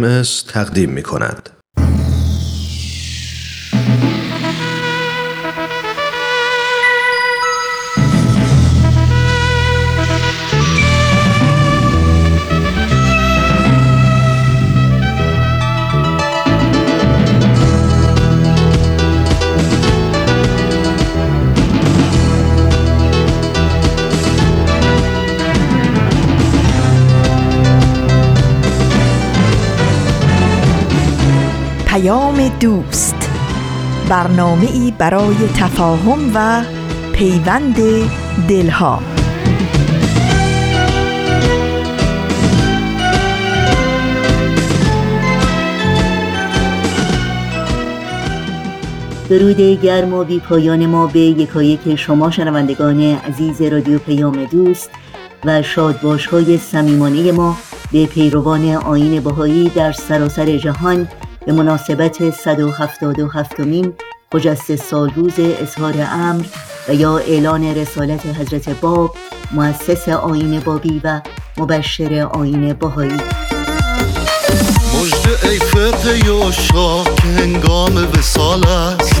قرمز تقدیم می کند. دوست. برنامه ای برای تفاهم و پیوند دلها. درود گرم و بی پایان ما به یکایک شما شنوندگان عزیز رادیو پیام دوست و شادباش های سمیمانه ما به پیروان آین بهایی در سراسر جهان به مناسبت 177 مین خجست سالروز اظهار امر و یا اعلان رسالت حضرت باب مؤسس آین بابی و مبشر آین باهایی مجد ای فرقه که هنگام وسال است.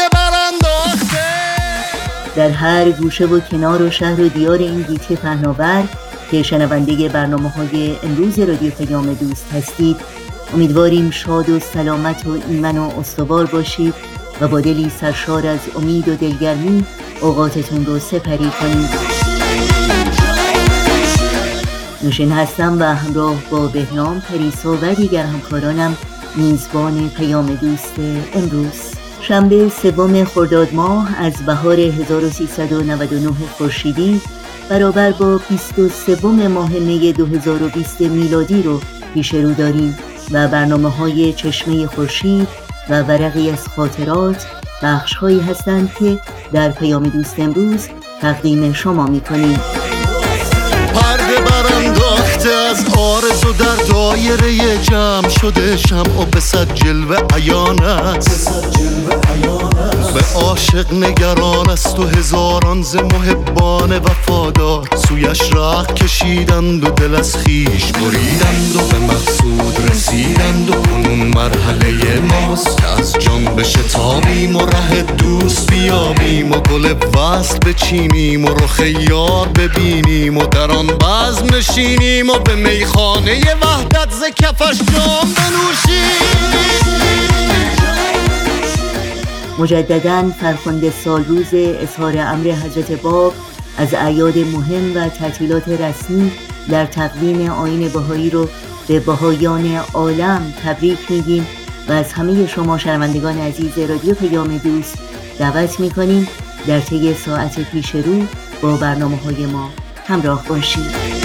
در هر گوشه و کنار و شهر و دیار این گیتی پهناور که شنونده برنامه های امروز رادیو پیام دوست هستید امیدواریم شاد و سلامت و ایمن و استوار باشید و با دلی سرشار از امید و دلگرمی اوقاتتون رو سپری کنید. نوشین هستم و همراه با بهنام پریسا و دیگر همکارانم میزبان پیام دوست امروز. شنبه سوم خرداد ماه از بهار 1399 خورشیدی برابر با 23 ماه می 2020 میلادی رو پیش رو داریم و برنامه های چشمه خورشید و ورقی از خاطرات بخش هایی هستند که در پیام دوست امروز تقدیم شما می کنیم پرده برانداخته از آرزو در دایره جمع شده شمع و به صد جلوه عیان است. به عاشق نگران است و هزاران ز محبان وفادار. سویش راه کشیدند و دل از خیش بریدند و به مقصود رسیدند و کنون مرحله ماست که از جان بشتابیم و ره دوست بیابیم و گل وصل بچینیم و رخ یار ببینیم و در آن بزم نشینیم و به میخانه وحدت ز کفش جام بنوشیم. مجددا فرخنده سالروز اظهار امر حضرت باب از اعیاد مهم و تعطیلات رسمی در تقویم آین بهایی رو به بهایان عالم تبریک میگیم و از همه شما شنوندگان عزیز رادیو پیام دوست دعوت می‌کنیم در طی ساعت پیش رو با برنامه های ما همراه باشید.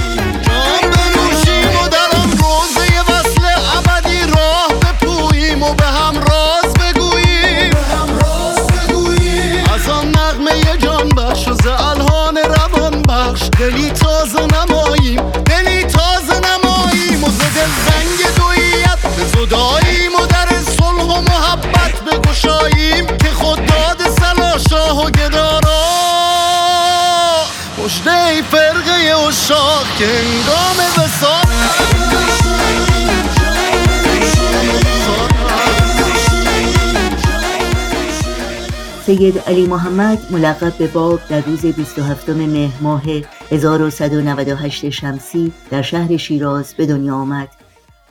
دلی تازه نماییم دلی تازه نماییم و زده زنگ دویت به زداییم و در صلح و محبت بگشاییم که خود داد سلا شاه و گدارا. مجده فرقه و شاه که انگام وسال سید علی محمد ملقب به باب در روز 27 مهر ماه 1198 شمسی در شهر شیراز به دنیا آمد.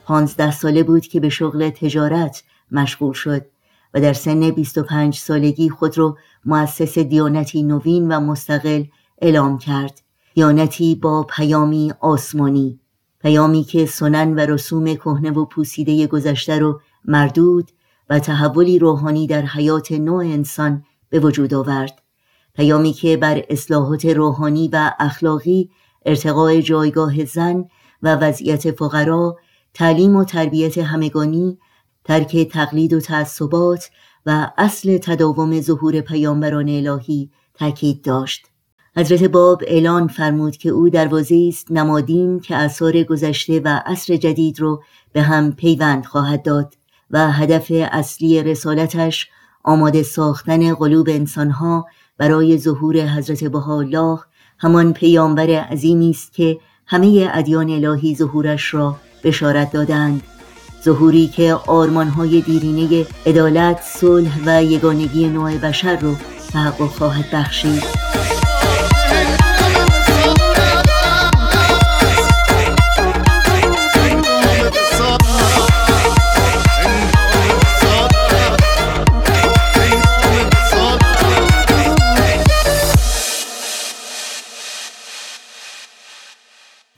15 ساله بود که به شغل تجارت مشغول شد و در سن 25 سالگی خود را مؤسس دیانتی نوین و مستقل اعلام کرد. دیانتی با پیامی آسمانی پیامی که سنن و رسوم کهنه و پوسیده گذشته رو مردود و تحولی روحانی در حیات نوع انسان به وجود آورد پیامی که بر اصلاحات روحانی و اخلاقی ارتقاء جایگاه زن و وضعیت فقرا تعلیم و تربیت همگانی ترک تقلید و تعصبات و اصل تداوم ظهور پیامبران الهی تاکید داشت. حضرت باب اعلان فرمود که او دروازه است نمادین که اثار گذشته و عصر جدید رو به هم پیوند خواهد داد و هدف اصلی رسالتش آماده ساختن قلوب انسانها برای ظهور حضرت بهاءالله همان پیامبر عظیمی است که همه ادیان الهی ظهورش را بشارت دادند. ظهوری که آرمانهای دیرینه عدالت، صلح و یگانگی نوع بشر رو تحقق خواهد بخشید.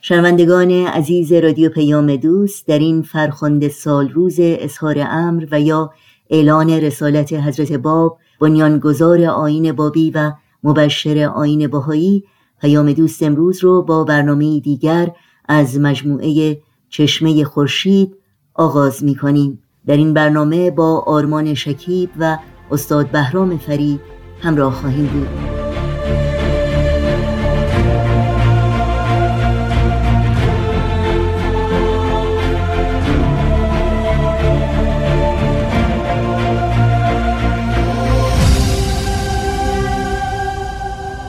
شنوندگان عزیز رادیو پیام دوست در این فرخنده سال روز اظهار امر و یا اعلان رسالت حضرت باب بنیانگذار آین بابی و مبشر آین بهایی پیام دوست امروز رو با برنامه دیگر از مجموعه چشمه خورشید آغاز می کنیم در این برنامه با آرمان شکیب و استاد بهرام فرید همراه خواهیم بود.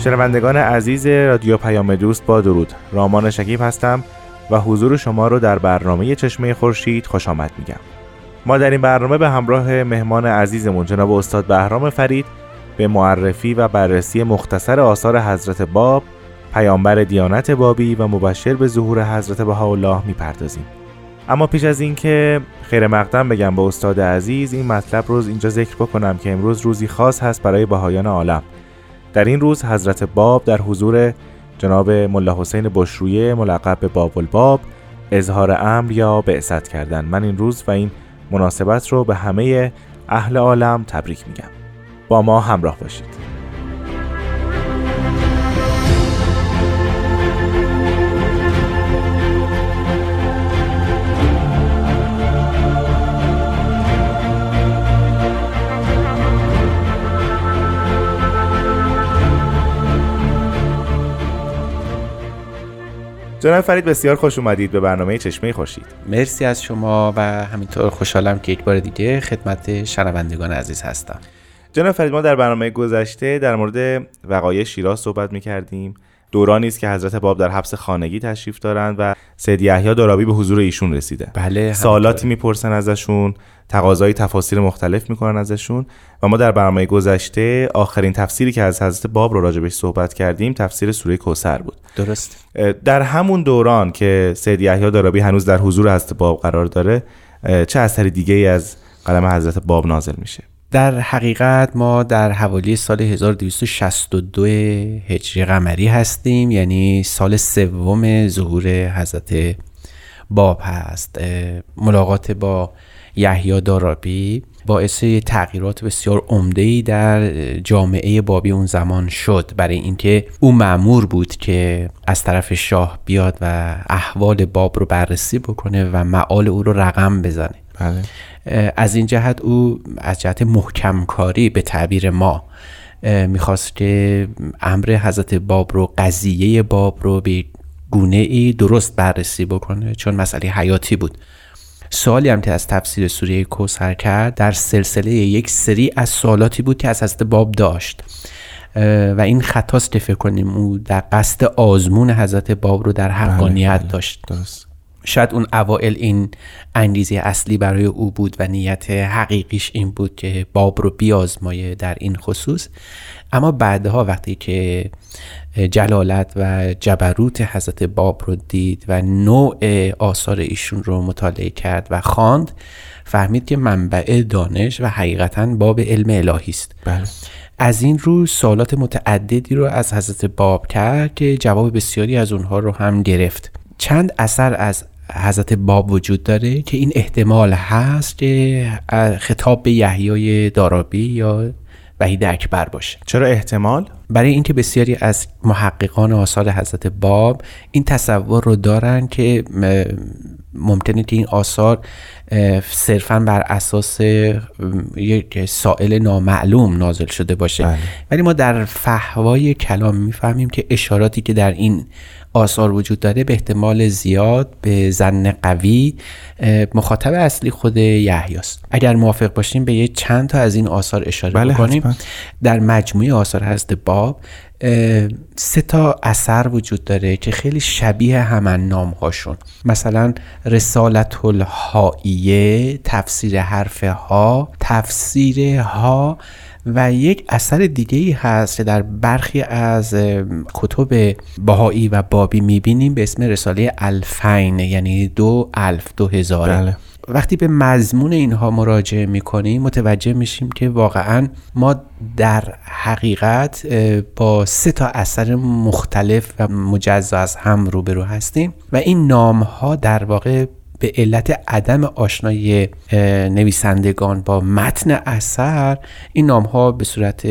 شنوندگان عزیز رادیو پیام دوست با درود. رامان شکیب هستم و حضور شما رو در برنامه چشمه خورشید خوش آمد میگم. ما در این برنامه به همراه مهمان عزیزمون جناب استاد بهرام فرید به معرفی و بررسی مختصر آثار حضرت باب پیامبر دیانت بابی و مبشر به ظهور حضرت بهاءالله می‌پردازیم. اما پیش از اینکه خیر مقدم بگم به استاد عزیز این مطلب روز اینجا ذکر بکنم که امروز روزی خاص هست برای بهایان عالم. در این روز حضرت باب در حضور جناب ملا حسین بشرویه ملقب به باب الباب اظهار امر یا بعثت کردن. من این روز و این مناسبت رو به همه اهل عالم تبریک میگم. با ما همراه باشید. جناب فرید بسیار خوش اومدید. به برنامه چشمه خورشید مرسی از شما و همینطور خوشحالم که یک بار دیگه خدمت شنوندگان عزیز هستم. جناب فرید ما در برنامه گذشته در مورد وقایع شیراز صحبت می‌کردیم. دورانی است که حضرت باب در حبس خانگی تشریف دارند و سید یحیی دارابی به حضور ایشون رسیده. بله سوالاتی می‌پرسن ازشون تقاضای تفاسیر مختلف می‌کنن ازشون و ما در برنامه گذشته آخرین تفسیری که از حضرت باب رو راجبش صحبت کردیم تفسیر سوره کوسر بود. درست در همون دوران که سید یحیی دارابی هنوز در حضور حضرت باب قرار داره چه اثر دیگه ای از قلم حضرت باب نازل میشه؟ در حقیقت ما در حوالی سال 1262 هجری قمری هستیم یعنی سال سوم ظهور حضرت باب هست. ملاقات با یحیی دارابی باعث تغییرات بسیار ای در جامعه بابی اون زمان شد. برای اینکه او معمور بود که از طرف شاه بیاد و احوال باب رو بررسی بکنه و معال او رو رقم بزنه. بله. از این جهت او از جهت محکم کاری به تعبیر ما می‌خواست که امر حضرت باب رو قضیه باب رو به گونه ای درست بررسی بکنه چون مسئله حیاتی بود سوالی هم که از تفسیر سوره کوسر کرد در سلسله یک سری از سوالاتی بود که از حضرت باب داشت و این خطاست که فکر کنیم او در قصد آزمون حضرت باب رو در حقانیت بله، بله. داشت درست. شاید اون اوائل این انگیزه اصلی برای او بود و نیت حقیقیش این بود که باب رو بیازمایه در این خصوص. اما بعدها وقتی که جلالت و جبروت حضرت باب رو دید و نوع آثار ایشون رو مطالعه کرد و خواند فهمید که منبع دانش و حقیقتا باب علم الهی است. بله. از این رو سوالات متعددی رو از حضرت باب کرد که جواب بسیاری از اونها رو هم گرفت. چند اثر از حضرت باب وجود داره که این احتمال هست که خطاب به یحیای دارابی یا وحید اکبر باشه. چرا احتمال؟ برای اینکه بسیاری از محققان آثار حضرت باب این تصور رو دارن که ممکنه که این آثار صرفا بر اساس یک سائل نامعلوم نازل شده باشه. بله. ولی ما در فهوای کلام می‌فهمیم که اشاراتی که در این آثار وجود داره به احتمال زیاد به زن قوی مخاطب اصلی خود یحیاست. اگر موافق باشیم به یه چند تا از این آثار اشاره بله بکنیم. در مجموعه آثار حضرت باب سه تا اثر وجود داره که خیلی شبیه همن نام هاشون مثلا رسالت الهائیه تفسیر حرف ها تفسیر ها و یک اثر دیگه ای هست که در برخی از کتب باهایی و بابی می‌بینیم به اسم رساله الفین یعنی دو الف دو هزاره بله. وقتی به مضمون اینها مراجعه می‌کنیم متوجه میشیم که واقعا ما در حقیقت با سه تا اثر مختلف و مجزا از هم روبرو هستیم و این نام ها در واقع به علت عدم آشنایی نویسندگان با متن اثر این نام ها به صورت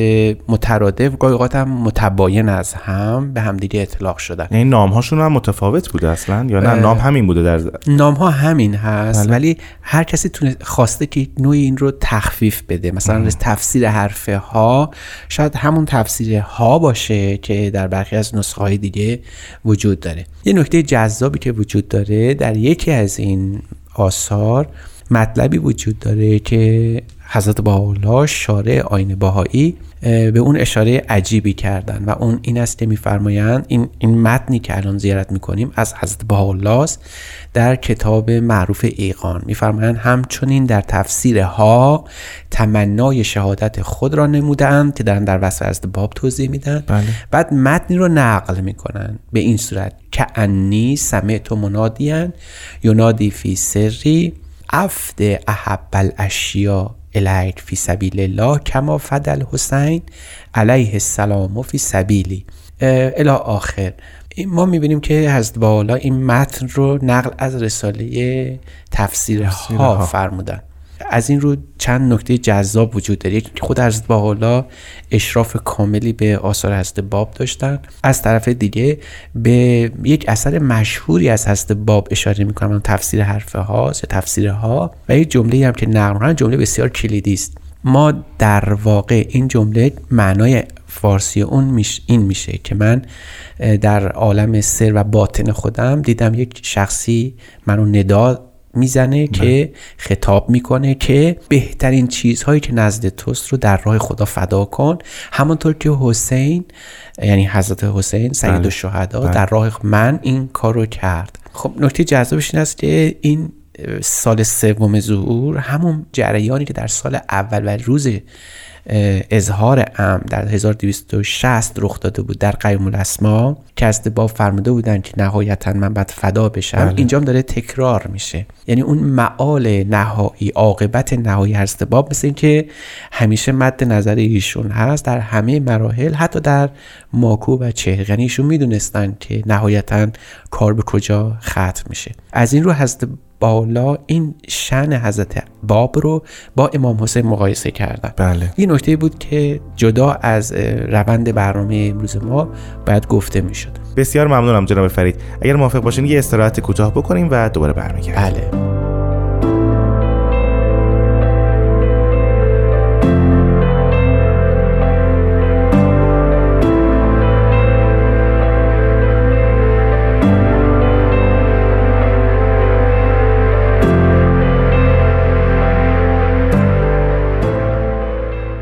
مترادف گاهی هم متباین از هم به همدیگه اطلاق شدن. این یعنی نام هاشون هم متفاوت بوده اصلا؟ یا نه؟ نام همین بوده در نام ها همین هست بله. ولی هر کسی تونه خواسته که نوع این رو تخفیف بده. مثلا تفسیر حرف ها شاید همون تفسیر ها باشه که در برخی از نسخه های دیگه وجود داره. یه نکته جذابی که وجود داره در یکی از این این آثار مطلبی وجود داره که حضرت بهاءالله شارع آین باهایی به اون اشاره عجیبی کردن و اون این است که میفرمایند این این متنی که الان زیارت می‌کنیم از حضرت بهاءالله است در کتاب معروف ایقان. میفرمایند همچنین در تفسیر ها تمنای شهادت خود را نمودند که در در وصف از باب توضیح میدن بله. بعد متنی رو نقل می‌کنن به این صورت که انی سمعت منادیان ینادی فی سری افد احب الاشیا الیک فی سبیل الله کما فدل حسین علیه السلام و فی سبیلی. الی آخر. ما می‌بینیم که حضرت بالا این متن رو نقل از رساله تفسیرها. فرمودن. از این رو چند نکته جذاب وجود داره. خود حضرت باحالا اشراف کاملی به آثار حضرت باب داشتن. از طرف دیگه به یک اثر مشهوری از حضرت باب اشاره می‌کنم. تفسیر حرفه ها تفسیر ها و یک جمله هم که نقل جمله بسیار کلیدی است. ما در واقع این جمله معنای فارسی اون میش این میشه که من در عالم سر و باطن خودم دیدم یک شخصی منو ندا می‌زنه که خطاب می‌کنه که بهترین چیزهایی که نزد توست رو در راه خدا فدا کن همانطور که حسین یعنی حضرت حسین سید بله. الشهدا بله. در راه من این کار رو کرد خب نکته جذابش این است که این سال سوم ظهور همون جریانی که در سال اول و روز اظهار ام در 1260 رخ داده بود در قیم الاسما که از با فرموده بودن که نهایتا من باید فدا بشم. بله. اینجا داره تکرار میشه. یعنی اون معال نهایی عاقبت نهایی هر باب مثل اینکه همیشه مد نظر ایشون هست در همه مراحل حتی در ماکو و چهر یعنی ایشون می‌دونستن که نهایتا کار به کجا ختم میشه. از این رو حضرت بالا این شن حضرت باب رو با امام حسین مقایسه کردن. بله. این نکته بود که جدا از روند برنامه امروز ما باید گفته می‌شد. بسیار ممنونم جناب فرید. اگر موافق باشین یه استراحت کوتاه بکنیم و دوباره برمیگردیم. بله.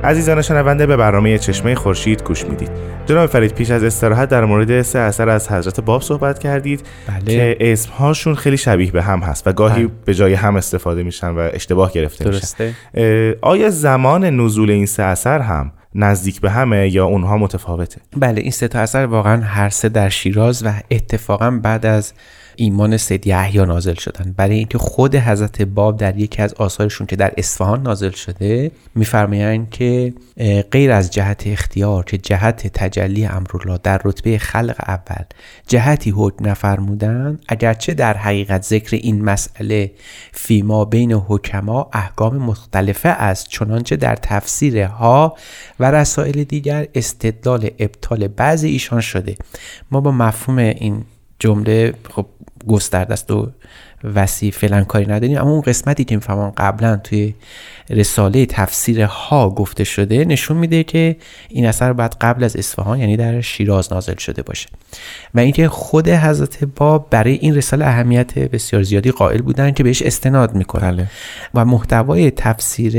عزیزان شنونده به برنامه چشمه خورشید گوش می‌دید جناب فرید پیش از استراحت در مورد سه اثر از حضرت باب صحبت کردید بله. که اسمهاشون خیلی شبیه به هم هست و گاهی بله. به جای هم استفاده میشن و اشتباه گرفته درسته. میشن آیا زمان نزول این سه اثر هم نزدیک به همه یا اونها متفاوته بله این سه تا اثر واقعا هر سه در شیراز و اتفاقا بعد از ایمان سید یحیی نازل شدن. برای اینکه خود حضرت باب در یکی از آثارشون که در اصفهان نازل شده میفرمایند که غیر از جهت اختیار که جهت تجلی امرالله در رتبه خلق اول جهتی حکم نفرمودن اگرچه در حقیقت ذکر این مسئله فیما بین حکما احکام مختلفه است چنانچه در تفسیر ها و رسائل دیگر استدلال ابطال بعضی ایشان شده. ما با مفهوم این جمله خب گسترده است و وسیع فعلا کاری نداریم. اما اون قسمتی که می‌فهمم قبلا توی رساله تفسیر ها گفته شده نشون میده که این اثر باید قبل از اصفهان یعنی در شیراز نازل شده باشه. و اینکه خود حضرت باب برای این رساله اهمیت بسیار زیادی قائل بودن که بهش استناد می‌کنن. بله. و محتوای تفسیر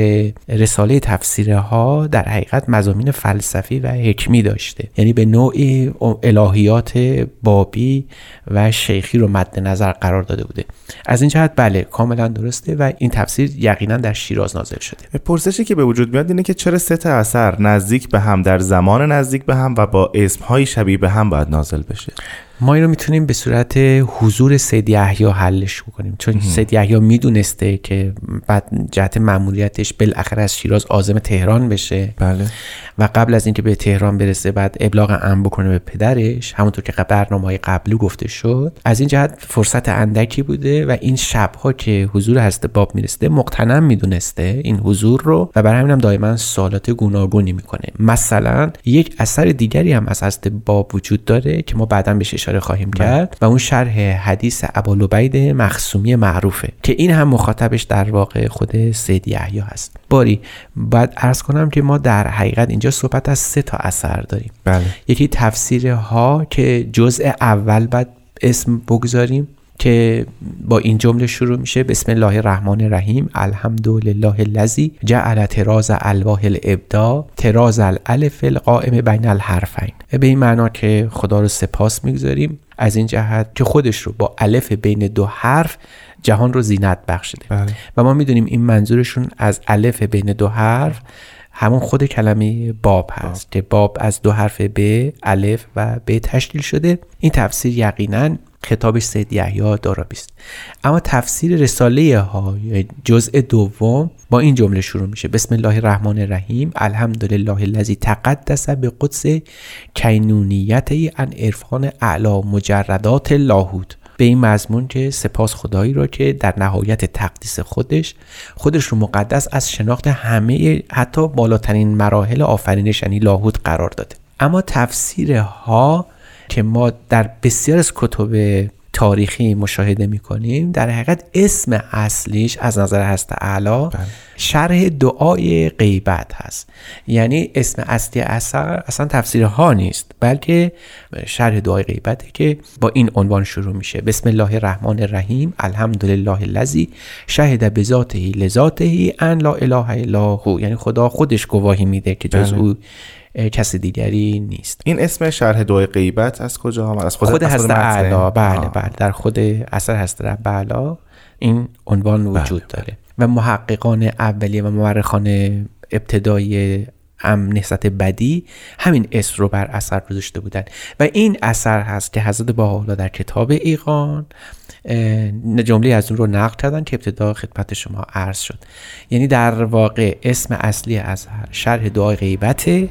رساله تفسیر ها در حقیقت مزامین فلسفی و حکمی داشته. یعنی به نوعی الهیات بابی و شیخی رو مد نظر قرار داده بوده. از این جهت بله کاملا درسته و این تفسیر یقینا در شیراز نازل شده. پرسشی که به وجود میاد اینه که چرا سه تا اثر نزدیک به هم در زمان نزدیک به هم و با اسمهای شبیه به هم باید نازل بشه؟ ما این رو می‌تونیم به صورت حضور سید یحیی حلش کنیم چون سید یحیی می‌دونسته که بعد جهت مأموریتش بالاخره از شیراز عازم تهران بشه. بله. و قبل از اینکه به تهران برسه بعد ابلاغ ام بکنه به پدرش. همونطور که برنامه های قبلی گفته شد. از این جهت فرصت اندکی بوده و این شبها که حضور هست باب میرسته مقتنم می‌دونسته این حضور رو و برای همینم دائما سوالات گوناگونی می‌کنه. مثلا یک اثر دیگری هم از هست باب وجود داره که ما بعدا بهش اشاره خواهیم کرد و اون شرح حدیث ابوالعبید مخصومی معروفه که این هم مخاطبش در واقع خود سید یحیی هست. باری بعد عرض کنم که ما در حقیقت اینجا صحبت از سه تا اثر داریم. بله. یکی تفسیر ها که جزء اول بعد اسم بگذاریم. که با این جمله شروع میشه. بسم الله الرحمن الرحیم. الحمدلله الذی جعل تراز الواح الابدا تراز الالف القائم بین الحرفین. به این معنا که خدا رو سپاس می‌گذاریم. از این جهت که خودش رو با الف بین دو حرف جهان رو زینت بخشیده بله. و ما می‌دونیم این منظورشون از الف بین دو حرف همون خود کلمه باب هست که باب از دو حرف ب الف و ب تشکیل شده. این تفسیر یقینا خطابش سید یحیی دارابی است اما تفسیر رساله ها جزء دوم با این جمله شروع میشه. بسم الله الرحمن الرحیم. الحمدلله الذی تقدس به قدس کینونیت ان عرفان اعلا مجردات لاهوت. به این مضمون که سپاس خدایی را که در نهایت تقدیس خودش خودش رو مقدس از شناخت همه حتی بالاترین مراحل آفرینش یعنی لاهوت قرار داده. اما تفسیر ها که ما در بسیار از کتب تاریخی مشاهده می‌کنیم در حقیقت اسم اصلیش از نظر هست اعلا شرح دعای غیبت هست. یعنی اسم اصلی اثر اصلا تفسیر ها نیست بلکه شرح دعای غیبته که با این عنوان شروع میشه. بسم الله الرحمن الرحیم الحمدلله الذی شهد بذاته لذاته ان لا اله الا هو. یعنی خدا خودش گواهی میده که جز او کس دیگری نیست. این اسم شرح دعای غیبت از کجا آمد؟ از خود, خود هست اعلا بله بله. در خود اثر هست رب اعلا این عنوان وجود بله. داره. و محققان اولیه و مورخان ابتدایی ام نهضت بدی همین اسم رو بر اثر گذاشته بودن. و این اثر هست که حضرت با در کتاب ایقان جمله از اون رو نقل کردن که ابتدا خدمت شما عرض شد. یعنی در واقع اسم اصلی از شرح دعای غیبته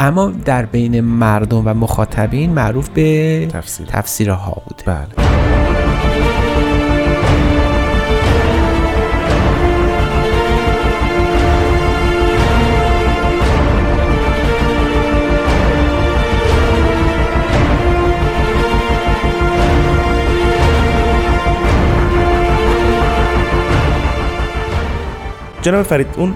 اما در بین مردم و مخاطبین معروف به تفسیر. تفسیرها بوده بله جناب فرید اون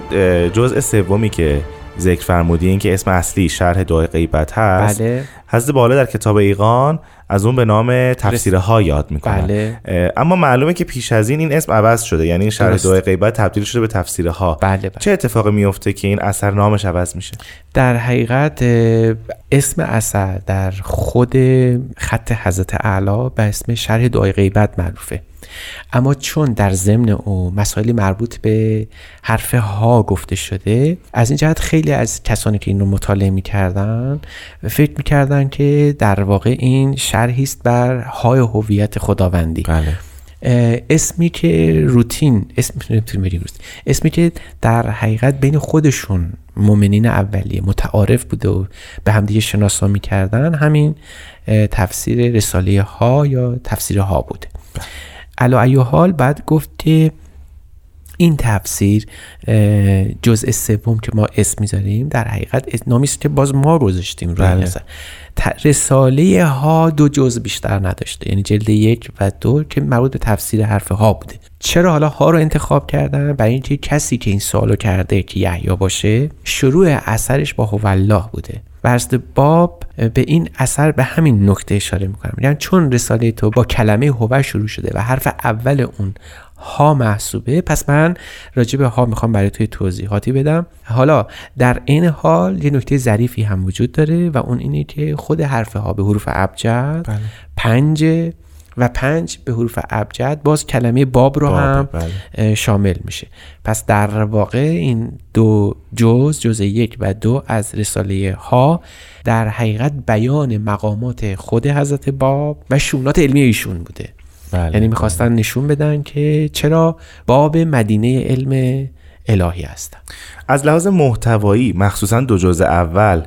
جزء سومی که ذکر فرمودین که اسم اصلی شرح دعای غیبت هست بله. حضرت بالا در کتاب ایقان از اون به نام ها یاد می‌کنن بله. اما معلومه که پیش از این این اسم عوض شده یعنی این شرح دعای غیبت تبدیل شده به تفسیرها بله بله. چه اتفاقی میفته که این اثر نامش عوض میشه در حقیقت اسم اثر در خود خط حضرت اعلی به اسم شرح دعای غیبت معروفه اما چون در ضمن او مسائلی مربوط به حرف ها گفته شده از این جهت خیلی از کسانی که این رو مطالعه می‌کردن فکر می‌کردن که در واقع این شرحی است بر های هویت خداوندی. بله. اسمی که روتین اسم اسمی که در حقیقت بین خودشون مؤمنین اولیه متعارف بوده و به همدیگه شناسا می‌کردن همین تفسیر رساله ها یا تفسیر ها بوده علا ایو حال بعد گفت که این تفسیر جزء سوم که ما اسم می‌ذاریم در حقیقت نامی است که باز ما گذاشتیم روی بله. رساله ها دو جزء بیشتر نداشته یعنی جلد یک و دو که مربوط به تفسیر حرف ها بوده. چرا حالا ها رو انتخاب کردن؟ برای اینکه کسی که این سوالو کرده که یحیی باشه شروع اثرش با هو الله بوده. و باب به این اثر به همین نکته اشاره می‌کنم یعنی چون رساله تو با کلمه هو شروع شده و حرف اول اون ها محسوبه پس من راجع به ها می‌خوام برای توی توضیحاتی بدم حالا در این حال یه نکته ظریفی هم وجود داره و اون اینه که خود حرف ها به حروف ابجد بله. پنج و پنج به حروف ابجد باز کلمه باب رو باب، هم بله. شامل میشه پس در واقع این دو جز جز یک و دو از رساله ها در حقیقت بیان مقامات خود حضرت باب و شونات علمی ایشون بوده بله. یعنی می‌خواستن نشون بدن که چرا باب مدینه علم الهی هستن از لحاظ محتوایی مخصوصا دو جزء اول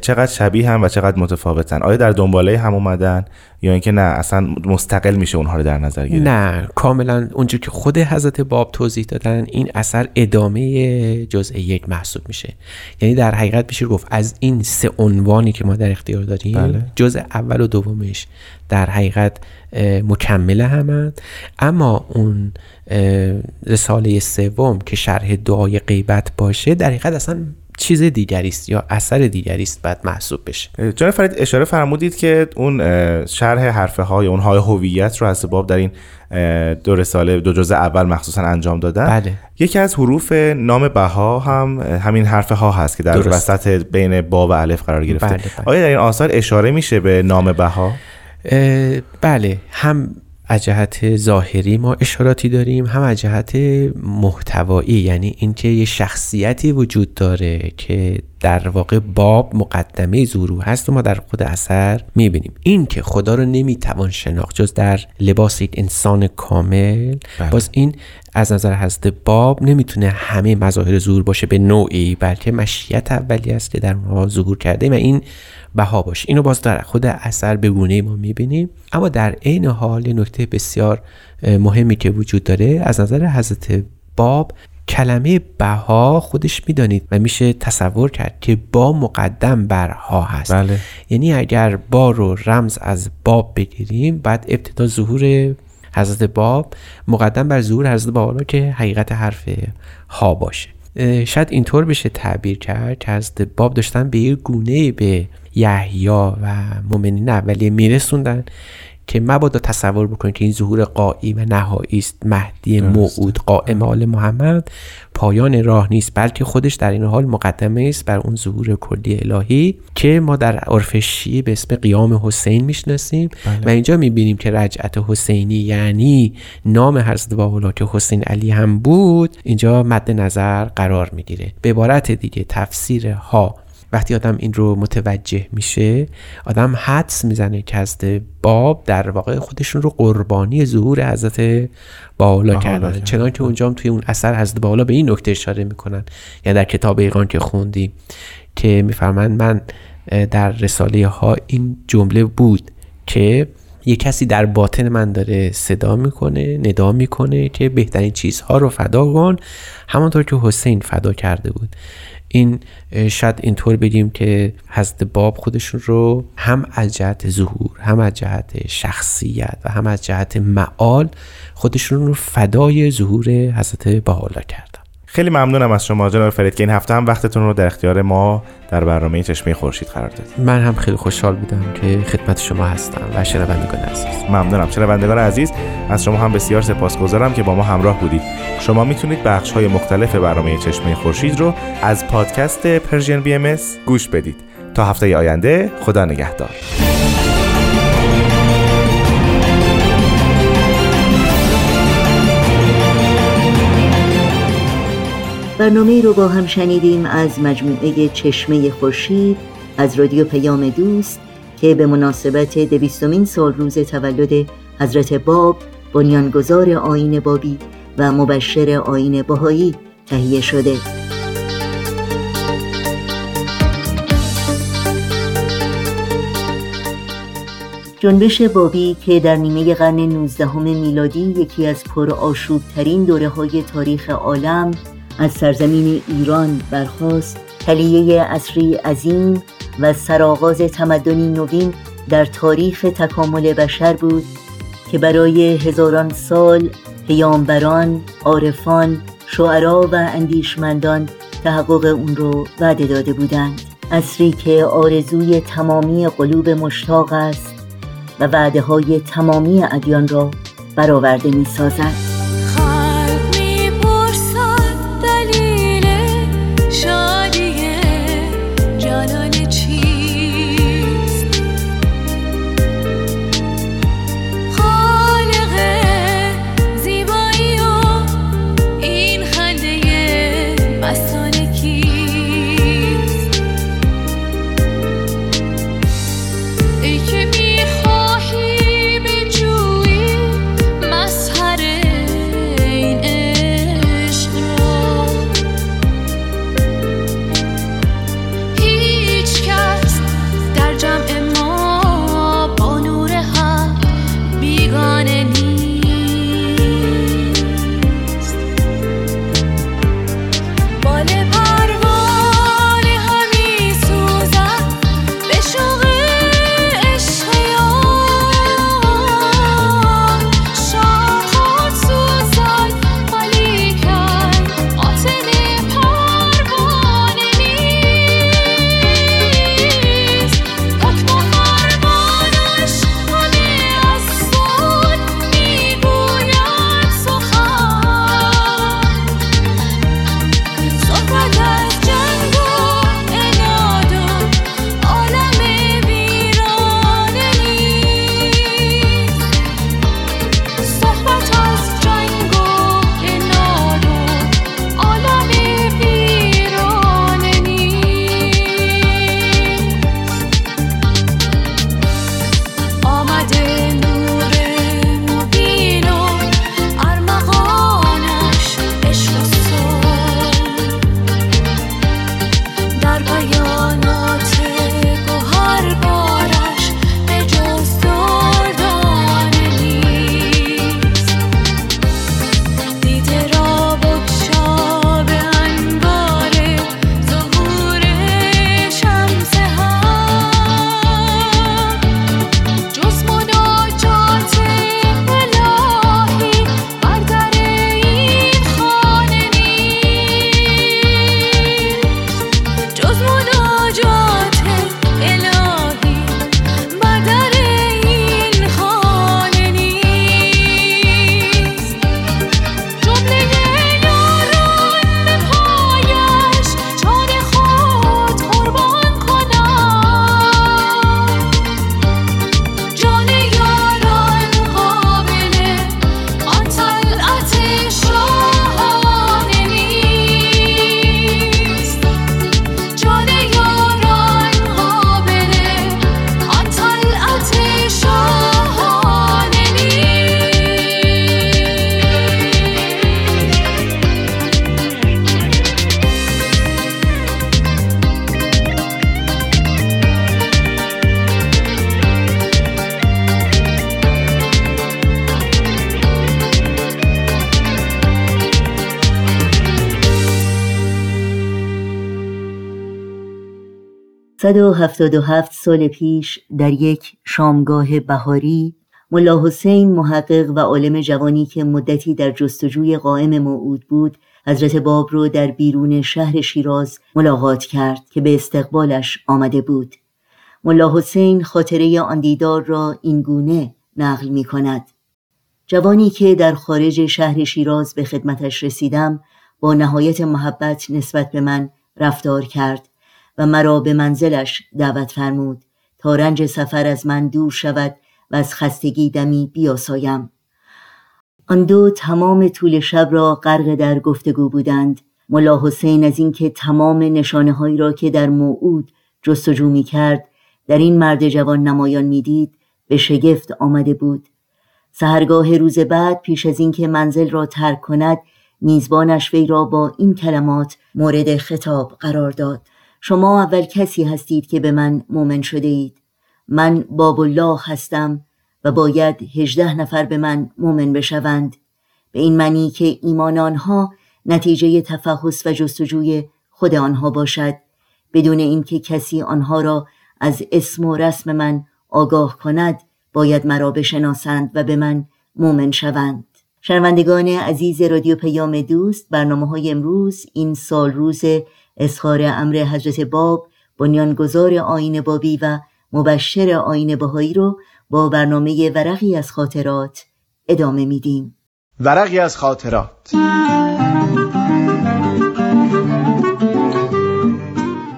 چقدر شبیه هم و چقدر متفاوتن. آیا در دنباله هم اومدن یا اینکه نه اصلا مستقل میشه اونها رو در نظر گرفت؟ نه کاملا اونجور که خود حضرت باب توضیح دادن این اثر ادامه جزء یک محسوب میشه. یعنی در حقیقت میشه گفت از این سه عنوانی که ما در اختیار داریم بله. جزء اول و دومش در حقیقت مکمل همند. اما اون رساله سوم که شرح دعای غیبت باشه در حقیقت اصلا چیز دیگری است یا اثر دیگری است بعد محسوب بشه. جناب فرید اشاره فرمودید که اون شرح حرفه ها یا اون های هویت رو از باب در این دو رساله دو جزء اول مخصوصا انجام دادن. بله. یکی از حروف نام بها هم همین حرف ها هست که در درست. وسط بین با و الف قرار گرفته. بله، بله. آیا در این آثار اشاره میشه به نام بها؟ بله. هم از جهت ظاهری ما اشاراتی داریم هم از جهت محتوایی یعنی اینکه یه شخصیتی وجود داره که در واقع باب مقدمه ظهور هست و ما در خود اثر می‌بینیم. این که خدا رو نمی‌توان شناخت جز در لباس یک انسان کامل بله. باز این از نظر حضرت باب نمی‌تونه همه مظاهر ظهور باشه به نوعی بلکه مشیت اولی است که در اونها ظهور کرده و این بها باشه. اینو باز در خود اثر به گونه ما می‌بینیم. اما در عین حال نکته بسیار مهمی که وجود داره از نظر حضرت باب کلمه بها خودش می‌دانید و میشه تصور کرد که با مقدم بر ها هست. بله. یعنی اگر با رو رمز از باب بگیریم بعد ابتدا ظهور حضرت باب مقدم بر ظهور حضرت باب که حقیقت حرف ها باشه. شاید اینطور بشه تعبیر کرد که حضرت باب داشتن به یک گونه به یحیی و مؤمنین اولیه میرسوندن که مبادا تصور بکنید که این ظهور قایی و نهایی است مهدی موعود قائم آل محمد پایان راه نیست بلکه خودش در این حال مقدمه است بر اون ظهور کلی الهی که ما در عرف شیعه به اسم قیام حسین می‌شناسیم و اینجا می‌بینیم که رجعت حسینی یعنی نام حضرت باولا که حسین علی هم بود اینجا مد نظر قرار می‌گیره. به عبارت دیگه تفسیر ها وقتی آدم این رو متوجه میشه آدم حدس می‌زنه که حضرت باب در واقع خودشون رو قربانی ظهور حضرت باولا کردن. چنان که اونجا هم توی اون اثر حضرت باولا به این نکته اشاره می‌کنن یا در کتاب ایقان که خوندیم که میفرمند من در رساله ها این جمله بود که یه کسی در باطن من داره صدا می‌کنه ندا می‌کنه که بهترین چیزها رو فدا کن. همانطور که حسین فدا کرده بود. این شاید اینطور بگیم که حضرت باب خودشون رو هم از جهت ظهور هم از جهت شخصیت و هم از جهت معال خودشون رو فدای ظهور حضرت بهاءالله کردن خیلی ممنونم از شما جناب فرید که این هفته هم وقتتون رو در اختیار ما در برنامه چشمه خورشید قرار دادید. من هم خیلی خوشحال بودم که خدمت شما هستم و شنوندگان عزیز. ممنونم. شنوندگان عزیز از شما هم بسیار سپاسگزارم که با ما همراه بودید. شما می‌تونید بخش های مختلف برنامه چشمه خورشید رو از پادکست پرژین بی ام گوش بدید. تا هفته آینده خدا نگهدار. برنامه رو با هم شنیدیم از مجموعه چشمه خورشید از رادیو پیام دوست که به مناسبت دویستمین سال روز تولد حضرت باب بنیانگذار آین بابی و مبشر آین باهایی تهیه شده. جنبش بابی که در نیمه قرن 19 میلادی یکی از ترین دوره های تاریخ عالم از سرزمین ایران برخاست تلیه اصری عظیم و سرآغاز تمدنی نوین در تاریخ تکامل بشر بود که برای هزاران سال پیامبران، عارفان، شعرا و اندیشمندان تحقق اون رو وعده داده بودند اصری که آرزوی تمامی قلوب مشتاق است و وعده های تمامی ادیان را برآورده می سازد. هفت سال پیش در یک شامگاه بهاری ملا حسین محقق و عالم جوانی که مدتی در جستجوی قائم موعود بود حضرت باب رو در بیرون شهر شیراز ملاقات کرد که به استقبالش آمده بود. ملا حسین خاطره آن دیدار را اینگونه نقل می کند. جوانی که در خارج شهر شیراز به خدمتش رسیدم با نهایت محبت نسبت به من رفتار کرد. و مرا به منزلش دعوت فرمود تا رنج سفر از من دور شود و از خستگی دمی بیاسایم. آن دو تمام طول شب را غرق در گفتگو بودند. ملا حسین از اینکه تمام نشانه هایی را که در موعود جستجو می کرد در این مرد جوان نمایان می‌دید به شگفت آمده بود. سهرگاه روز بعد پیش از اینکه منزل را ترک کند میزبانش وی را با این کلمات مورد خطاب قرار داد. شما اول کسی هستید که به من مؤمن شده اید من باب الله هستم و باید هجده نفر به من مؤمن بشوند. به این معنی که ایمان آنها نتیجه تفحص و جستجوی خود آنها باشد. بدون اینکه کسی آنها را از اسم و رسم من آگاه کند باید مرا بشناسند و به من مؤمن شوند. شنوندگان عزیز رادیو پیام دوست برنامه های امروز این سال روز اظهار امر حضرت باب بنیانگذار آین بابی و مبشر آین بهایی رو با برنامه ورقی از خاطرات ادامه میدیم. ورقی از خاطرات.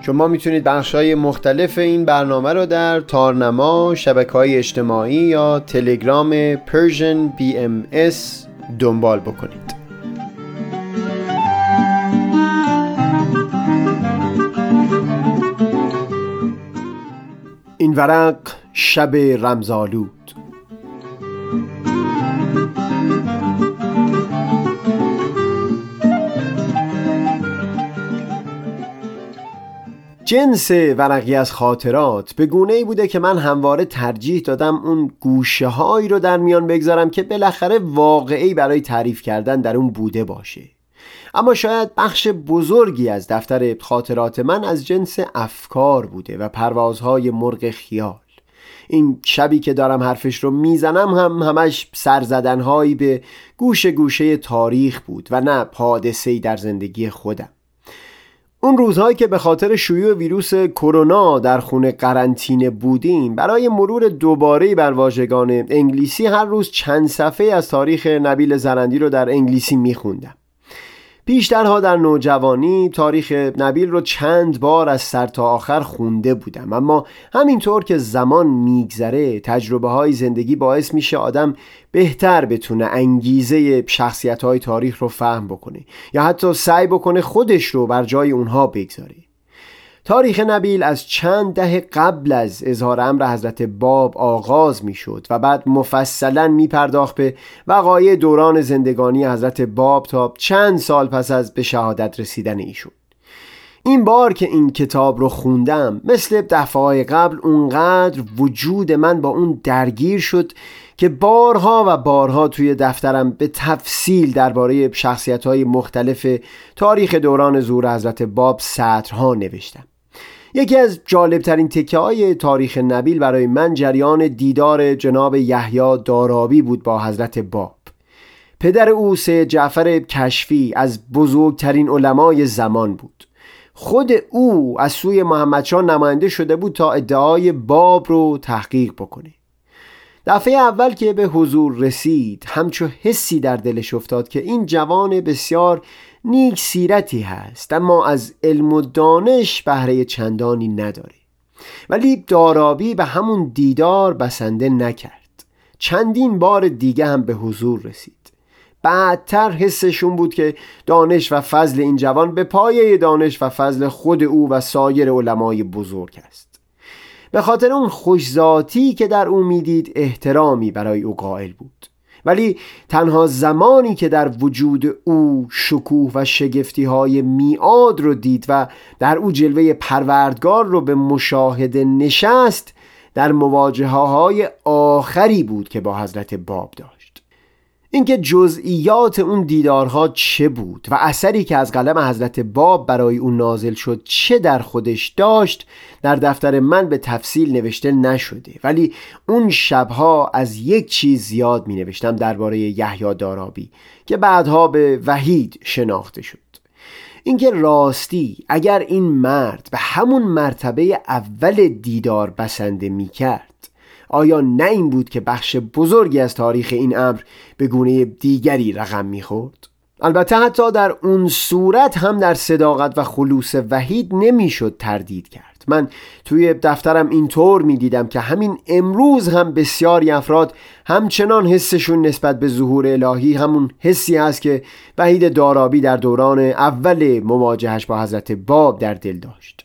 شما می‌تونید بخش های مختلف این برنامه رو در تارنما، شبکه های اجتماعی یا تلگرام Persian BMS دنبال بکنید. این ورق شب رمزالود جنس ورقی از خاطرات به گونه ای بوده که من همواره ترجیح دادم اون گوشه هایی رو در میان بگذارم که بالاخره واقعی برای تعریف کردن در اون بوده باشه. اما شاید بخش بزرگی از دفتر خاطرات من از جنس افکار بوده و پروازهای مرغ خیال. این شبی که دارم حرفش رو می‌زنم هم همش سرزدنهایی به گوشه گوشه تاریخ بود و نه حادثه‌ای در زندگی خودم. اون روزهایی که به خاطر شیوع ویروس کرونا در خونه قرنطینه بودیم برای مرور دوباره بر واژگان انگلیسی هر روز چند صفحه از تاریخ نبیل زرندی رو در انگلیسی میخوندم. پیشترها در نوجوانی تاریخ نبیل رو چند بار از سر تا آخر خونده بودم. اما همینطور که زمان میگذره تجربه های زندگی باعث میشه آدم بهتر بتونه انگیزه شخصیت های تاریخ رو فهم بکنه یا حتی سعی بکنه خودش رو بر جای اونها بگذاره. تاریخ نبیل از چند دهه قبل از اظهار امر حضرت باب آغاز می شد و بعد مفصلا می پرداخت به وقایع دوران زندگانی حضرت باب تا چند سال پس از به شهادت رسیدن ایشون. این بار که این کتاب رو خوندم مثل دفعه قبل اونقدر وجود من با اون درگیر شد که بارها و بارها توی دفترم به تفصیل درباره شخصیت های مختلف تاریخ دوران زور حضرت باب سطرها نوشتم. یکی از جالبترین تکه های تاریخ نبیل برای من جریان دیدار جناب یحیی دارابی بود با حضرت باب. پدر او سه جعفر کشفی از بزرگترین علمای زمان بود. خود او از سوی محمدشاه نماینده شده بود تا ادعای باب رو تحقیق بکنه. دفعه اول که به حضور رسید همچو حسی در دلش افتاد که این جوان بسیار نیک سیرتی هست اما از علم و دانش بهره چندانی نداره. ولی دارابی به همون دیدار بسنده نکرد. چندین بار دیگه هم به حضور رسید. بعدتر حسشون بود که دانش و فضل این جوان به پایه دانش و فضل خود او و سایر علمای بزرگ است. به خاطر اون خوشذاتی که در او می‌دید احترامی برای او قائل بود. ولی تنها زمانی که در وجود او شکوه و شگفتی های میاد رو دید و در او جلوه پروردگار رو به مشاهده نشست در مواجهه های آخری بود که با حضرت باب داشت. اینکه جزئیات اون دیدارها چه بود و اثری که از قلم حضرت باب برای اون نازل شد چه در خودش داشت در دفتر من به تفصیل نوشته نشده. ولی اون شبها از یک چیز زیاد می نوشتم درباره یحیی دارابی که بعدها به وحید شناخته شد. اینکه راستی اگر این مرد به همون مرتبه اول دیدار بسنده می کرد آیا نه این بود که بخش بزرگی از تاریخ این امر به گونه دیگری رقم می‌خورد؟ البته حتی در اون صورت هم در صداقت و خلوص وحید نمی‌شد تردید کرد است من توی دفترم اینطور می دیدم که همین امروز هم بسیاری افراد همچنان حسشون نسبت به ظهور الهی همون حسی هست که وحید دارابی در دوران اول مواجهش با حضرت باب در دل داشت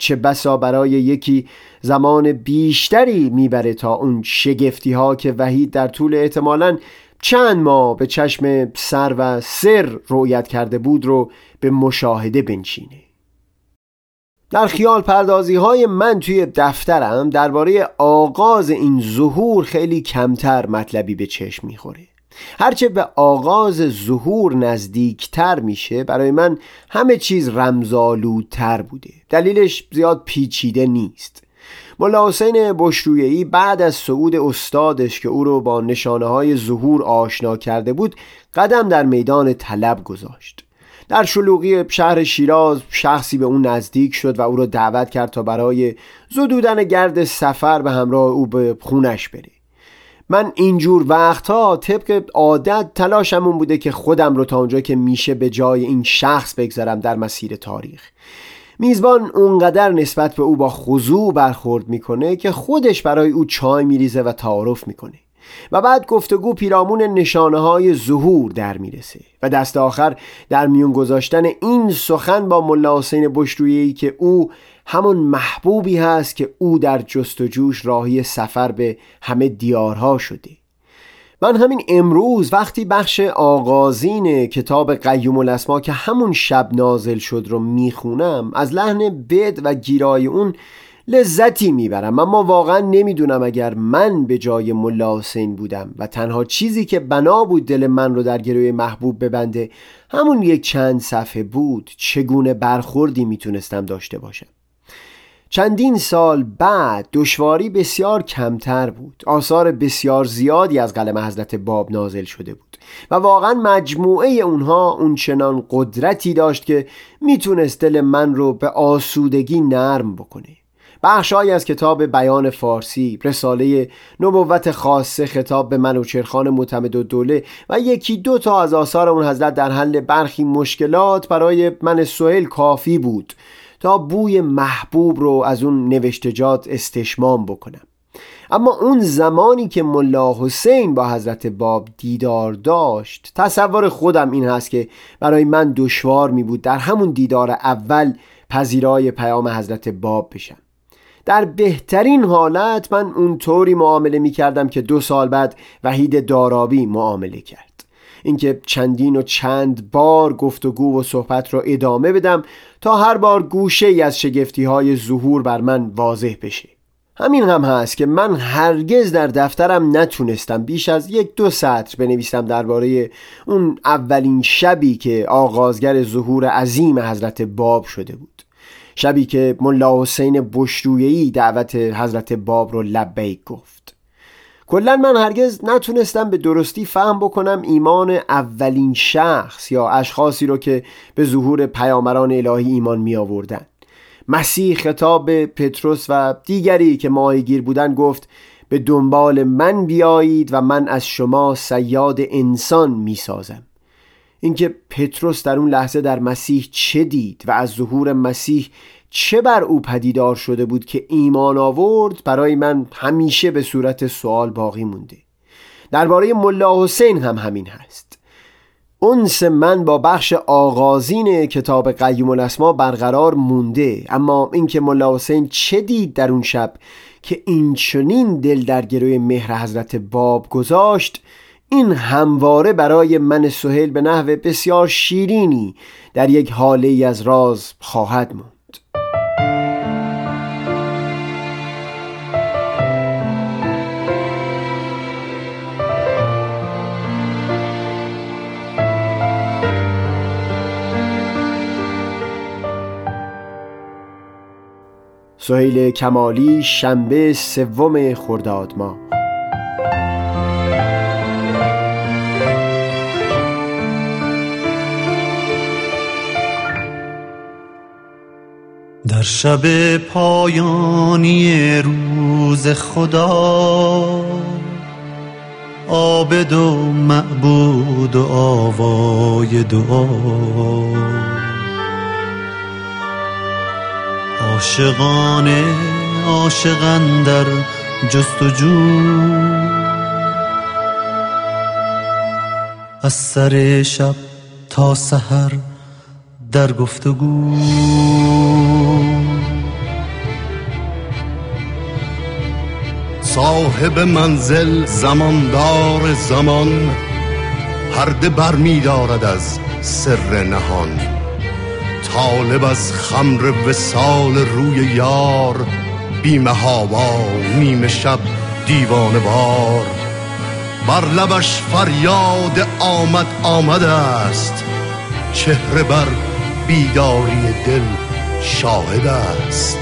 چه بسا برای یکی زمان بیشتری می‌بره تا اون شگفتی ها که وحید در طول احتمالاً چند ماه به چشم سر و سر رویت کرده بود رو به مشاهده بنشینه. در خیال پردازی های من توی دفترم درباره آغاز این ظهور خیلی کمتر مطلبی به چشم می‌خوره. هرچه به آغاز ظهور نزدیکتر میشه برای من همه چیز رمزالودتر بوده. دلیلش زیاد پیچیده نیست. ملا حسین بشرویهی بعد از صعود استادش که او رو با نشانه های ظهور آشنا کرده بود قدم در میدان طلب گذاشت. در شلوغی شهر شیراز شخصی به اون نزدیک شد و او را دعوت کرد تا برای زدودن گرد سفر به همراه او به خونش بره. من اینجور وقتها طبق عادت تلاشمون بوده که خودم رو تا اونجا که میشه به جای این شخص بگذارم در مسیر تاریخ. میزبان اونقدر نسبت به او با خضوع برخورد می‌کنه که خودش برای او چای میریزه و تعارف می‌کنه. و بعد گفتگو پیرامون نشانه های ظهور در می‌رسه و دست آخر در میون گذاشتن این سخن با ملا حسین بشرویی که او همون محبوبی هست که او در جستجوش راهی سفر به همه دیارها شده. من همین امروز وقتی بخش آغازین کتاب قیوم الاسما که همون شب نازل شد رو می‌خونم از لحن بد و گیرای اون لذتی می‌برم. اما واقعا نمی‌دونم اگر من به جای ملا حسین بودم و تنها چیزی که بنا بود دل من رو در گروه محبوب ببنده همون یک چند صفحه بود چگونه برخوردی می‌تونستم داشته باشم. چندین سال بعد دشواری بسیار کمتر بود. آثار بسیار زیادی از قلم حضرت باب نازل شده بود. و واقعا مجموعه اونها اون چنان قدرتی داشت که می‌تونست دل من رو به آسودگی نرم بکنه. بخشهایی از کتاب بیان فارسی رساله نبوت خاصه خطاب به منوچرخان معتمد و دوله و یکی دو تا از آثار اون حضرت در حل برخی مشکلات برای من سوهل کافی بود. تا بوی محبوب رو از اون نوشتجات استشمام بکنم. اما اون زمانی که ملا حسین با حضرت باب دیدار داشت تصور خودم این هست که برای من دشوار می بود در همون دیدار اول پذیرای پیام حضرت باب بشم. در بهترین حالت من اونطوری معامله می کردم که دو سال بعد وحید دارابی معامله کرد. اینکه چندین و چند بار گفتگو و صحبت را ادامه بدم تا هر بار گوشه ای از شگفتی های ظهور بر من واضح بشه. همین هم هست که من هرگز در دفترم نتونستم بیش از یک دو سطر بنویسم درباره اون اولین شبی که آغازگر ظهور عظیم حضرت باب شده بود. شبی که ملا حسین بشرویهی دعوت حضرت باب رو لبیک گفت. کلا من هرگز نتونستم به درستی فهم بکنم ایمان اولین شخص یا اشخاصی رو که به ظهور پیامبران الهی ایمان می آوردن مسیح خطاب پتروس و دیگری که ماهیگیر بودن گفت به دنبال من بیایید و من از شما سیاد انسان می سازم اینکه پتروس در اون لحظه در مسیح چه دید و از ظهور مسیح چه بر او پدیدار شده بود که ایمان آورد برای من همیشه به صورت سوال باقی مونده. درباره ملا حسین هم همین هست. اونس من با بخش آغازین کتاب قیوم الاسما برقرار مونده اما اینکه ملا حسین چه دید در اون شب که این چنین دل در گروی مهر حضرت باب گذاشت این همواره برای من سهیل به نحو بسیار شیرینی در یک حاله از راز خواهد موند. سهیل کمالی شنبه سوم خرداد ما در شب پایانی روز خدا عابد و معبود و آوای دعا. عاشقانه عاشقان در جستجو از سر شب تا سحر در گفتگو. صاحب منزل زماندار زمان پرده بر می دارد از سر نهان. طالب از خمر وسال روی یار بیمه هاوا نیمه شب دیوانه بار بر لبش فریاد آمد آمده است چهره بر بیداری دل شاهد است.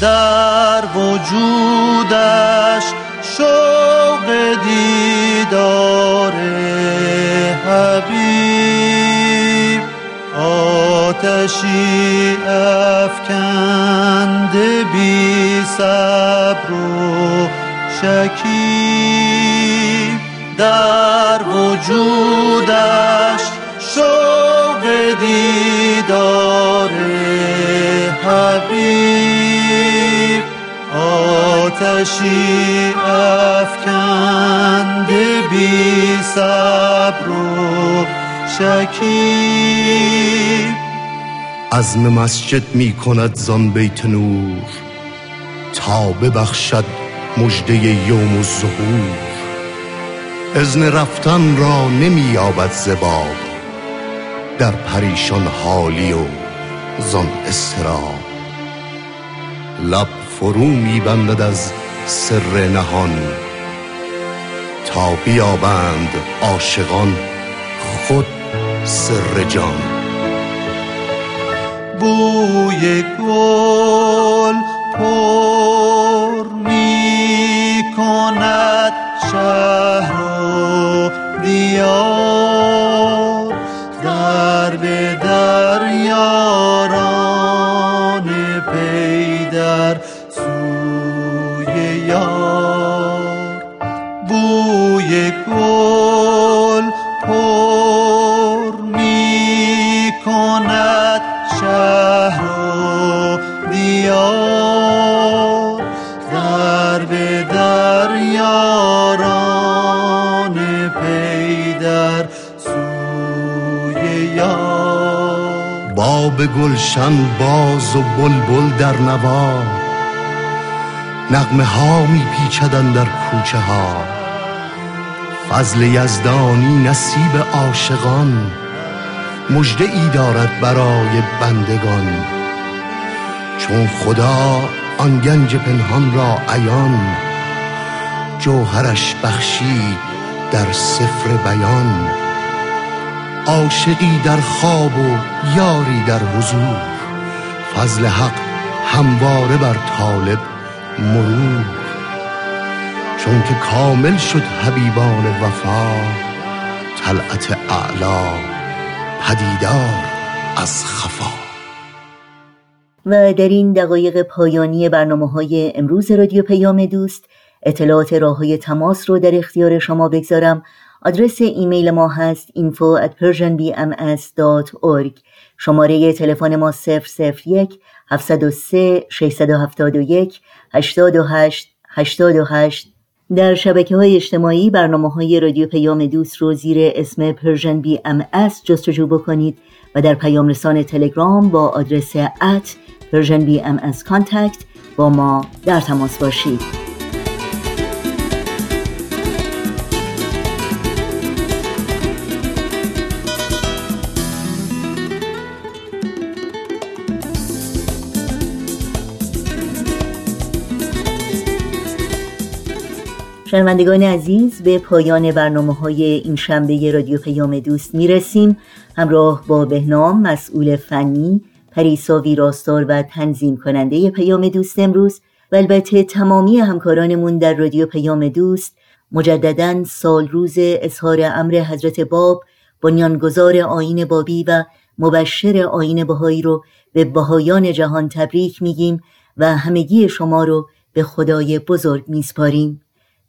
در وجودش شوق دیدار حبیب آتشی افکند بی صبر و شکیب در وجودش شوق دیدار حبیب. آتشی افکند بی صبر و شکیب عزم مسجد می کند زان بیت نور تا ببخشد مجده یوم الظهور. ازن رفتن را نمی یابد زباب در پریشان حالی و زان استراب لب فرو می بندد از سر نهان تا بیابند عاشقان خود سر جان. بوی گل پر می کند شهر و دیار باب گلشن باز و بلبل در نوا. نغمه ها می پیچدن در کوچه ها. فضل یزدانی نصیب عاشقان مژده ای دارد برای بندگان. چون خدا آن گنج پنهان را عیان جوهرش بخشید در سفر بیان. عاشقی در خواب و یاری در حضور. فضل حق همواره بر طالب مرور. چون که کامل شد حبیبان وفا طلعت اعلا پدیدار از خفا. و در این دقایق پایانی برنامه های امروز رادیو پیام دوست اطلاعات راه های تماس رو در اختیار شما بگذارم. آدرس ایمیل ما هست info at persianbms.org شماره تلفن ما 001 703 671 828 828 در شبکه های اجتماعی برنامه های رادیو پیام دوست رو زیر اسم Persian BMS جستجو بکنید و در پیام رسان تلگرام با آدرس at Persian B با ما در تماس باشید. شنوندگان عزیز به پایان برنامه های این شنبه رادیو پیام دوست می رسیم همراه با بهنام مسئول فنی پریسا ویراستار و تنظیم کننده پیام دوست امروز و البته تمامی همکارانمون در رادیو پیام دوست مجددا سال روز اظهار امر حضرت باب بنیانگذار آین بابی و مبشر آین بهایی رو به بهایان جهان تبریک میگیم و همگی شما رو به خدای بزرگ میسپاریم.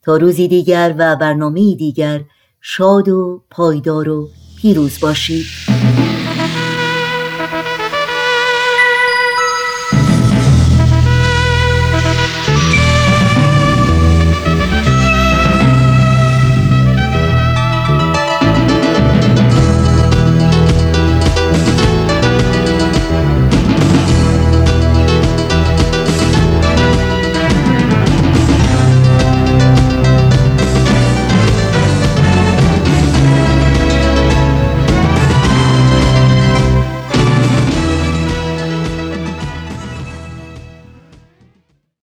تا روزی دیگر و برنامه دیگر شاد و پایدار و پیروز باشید.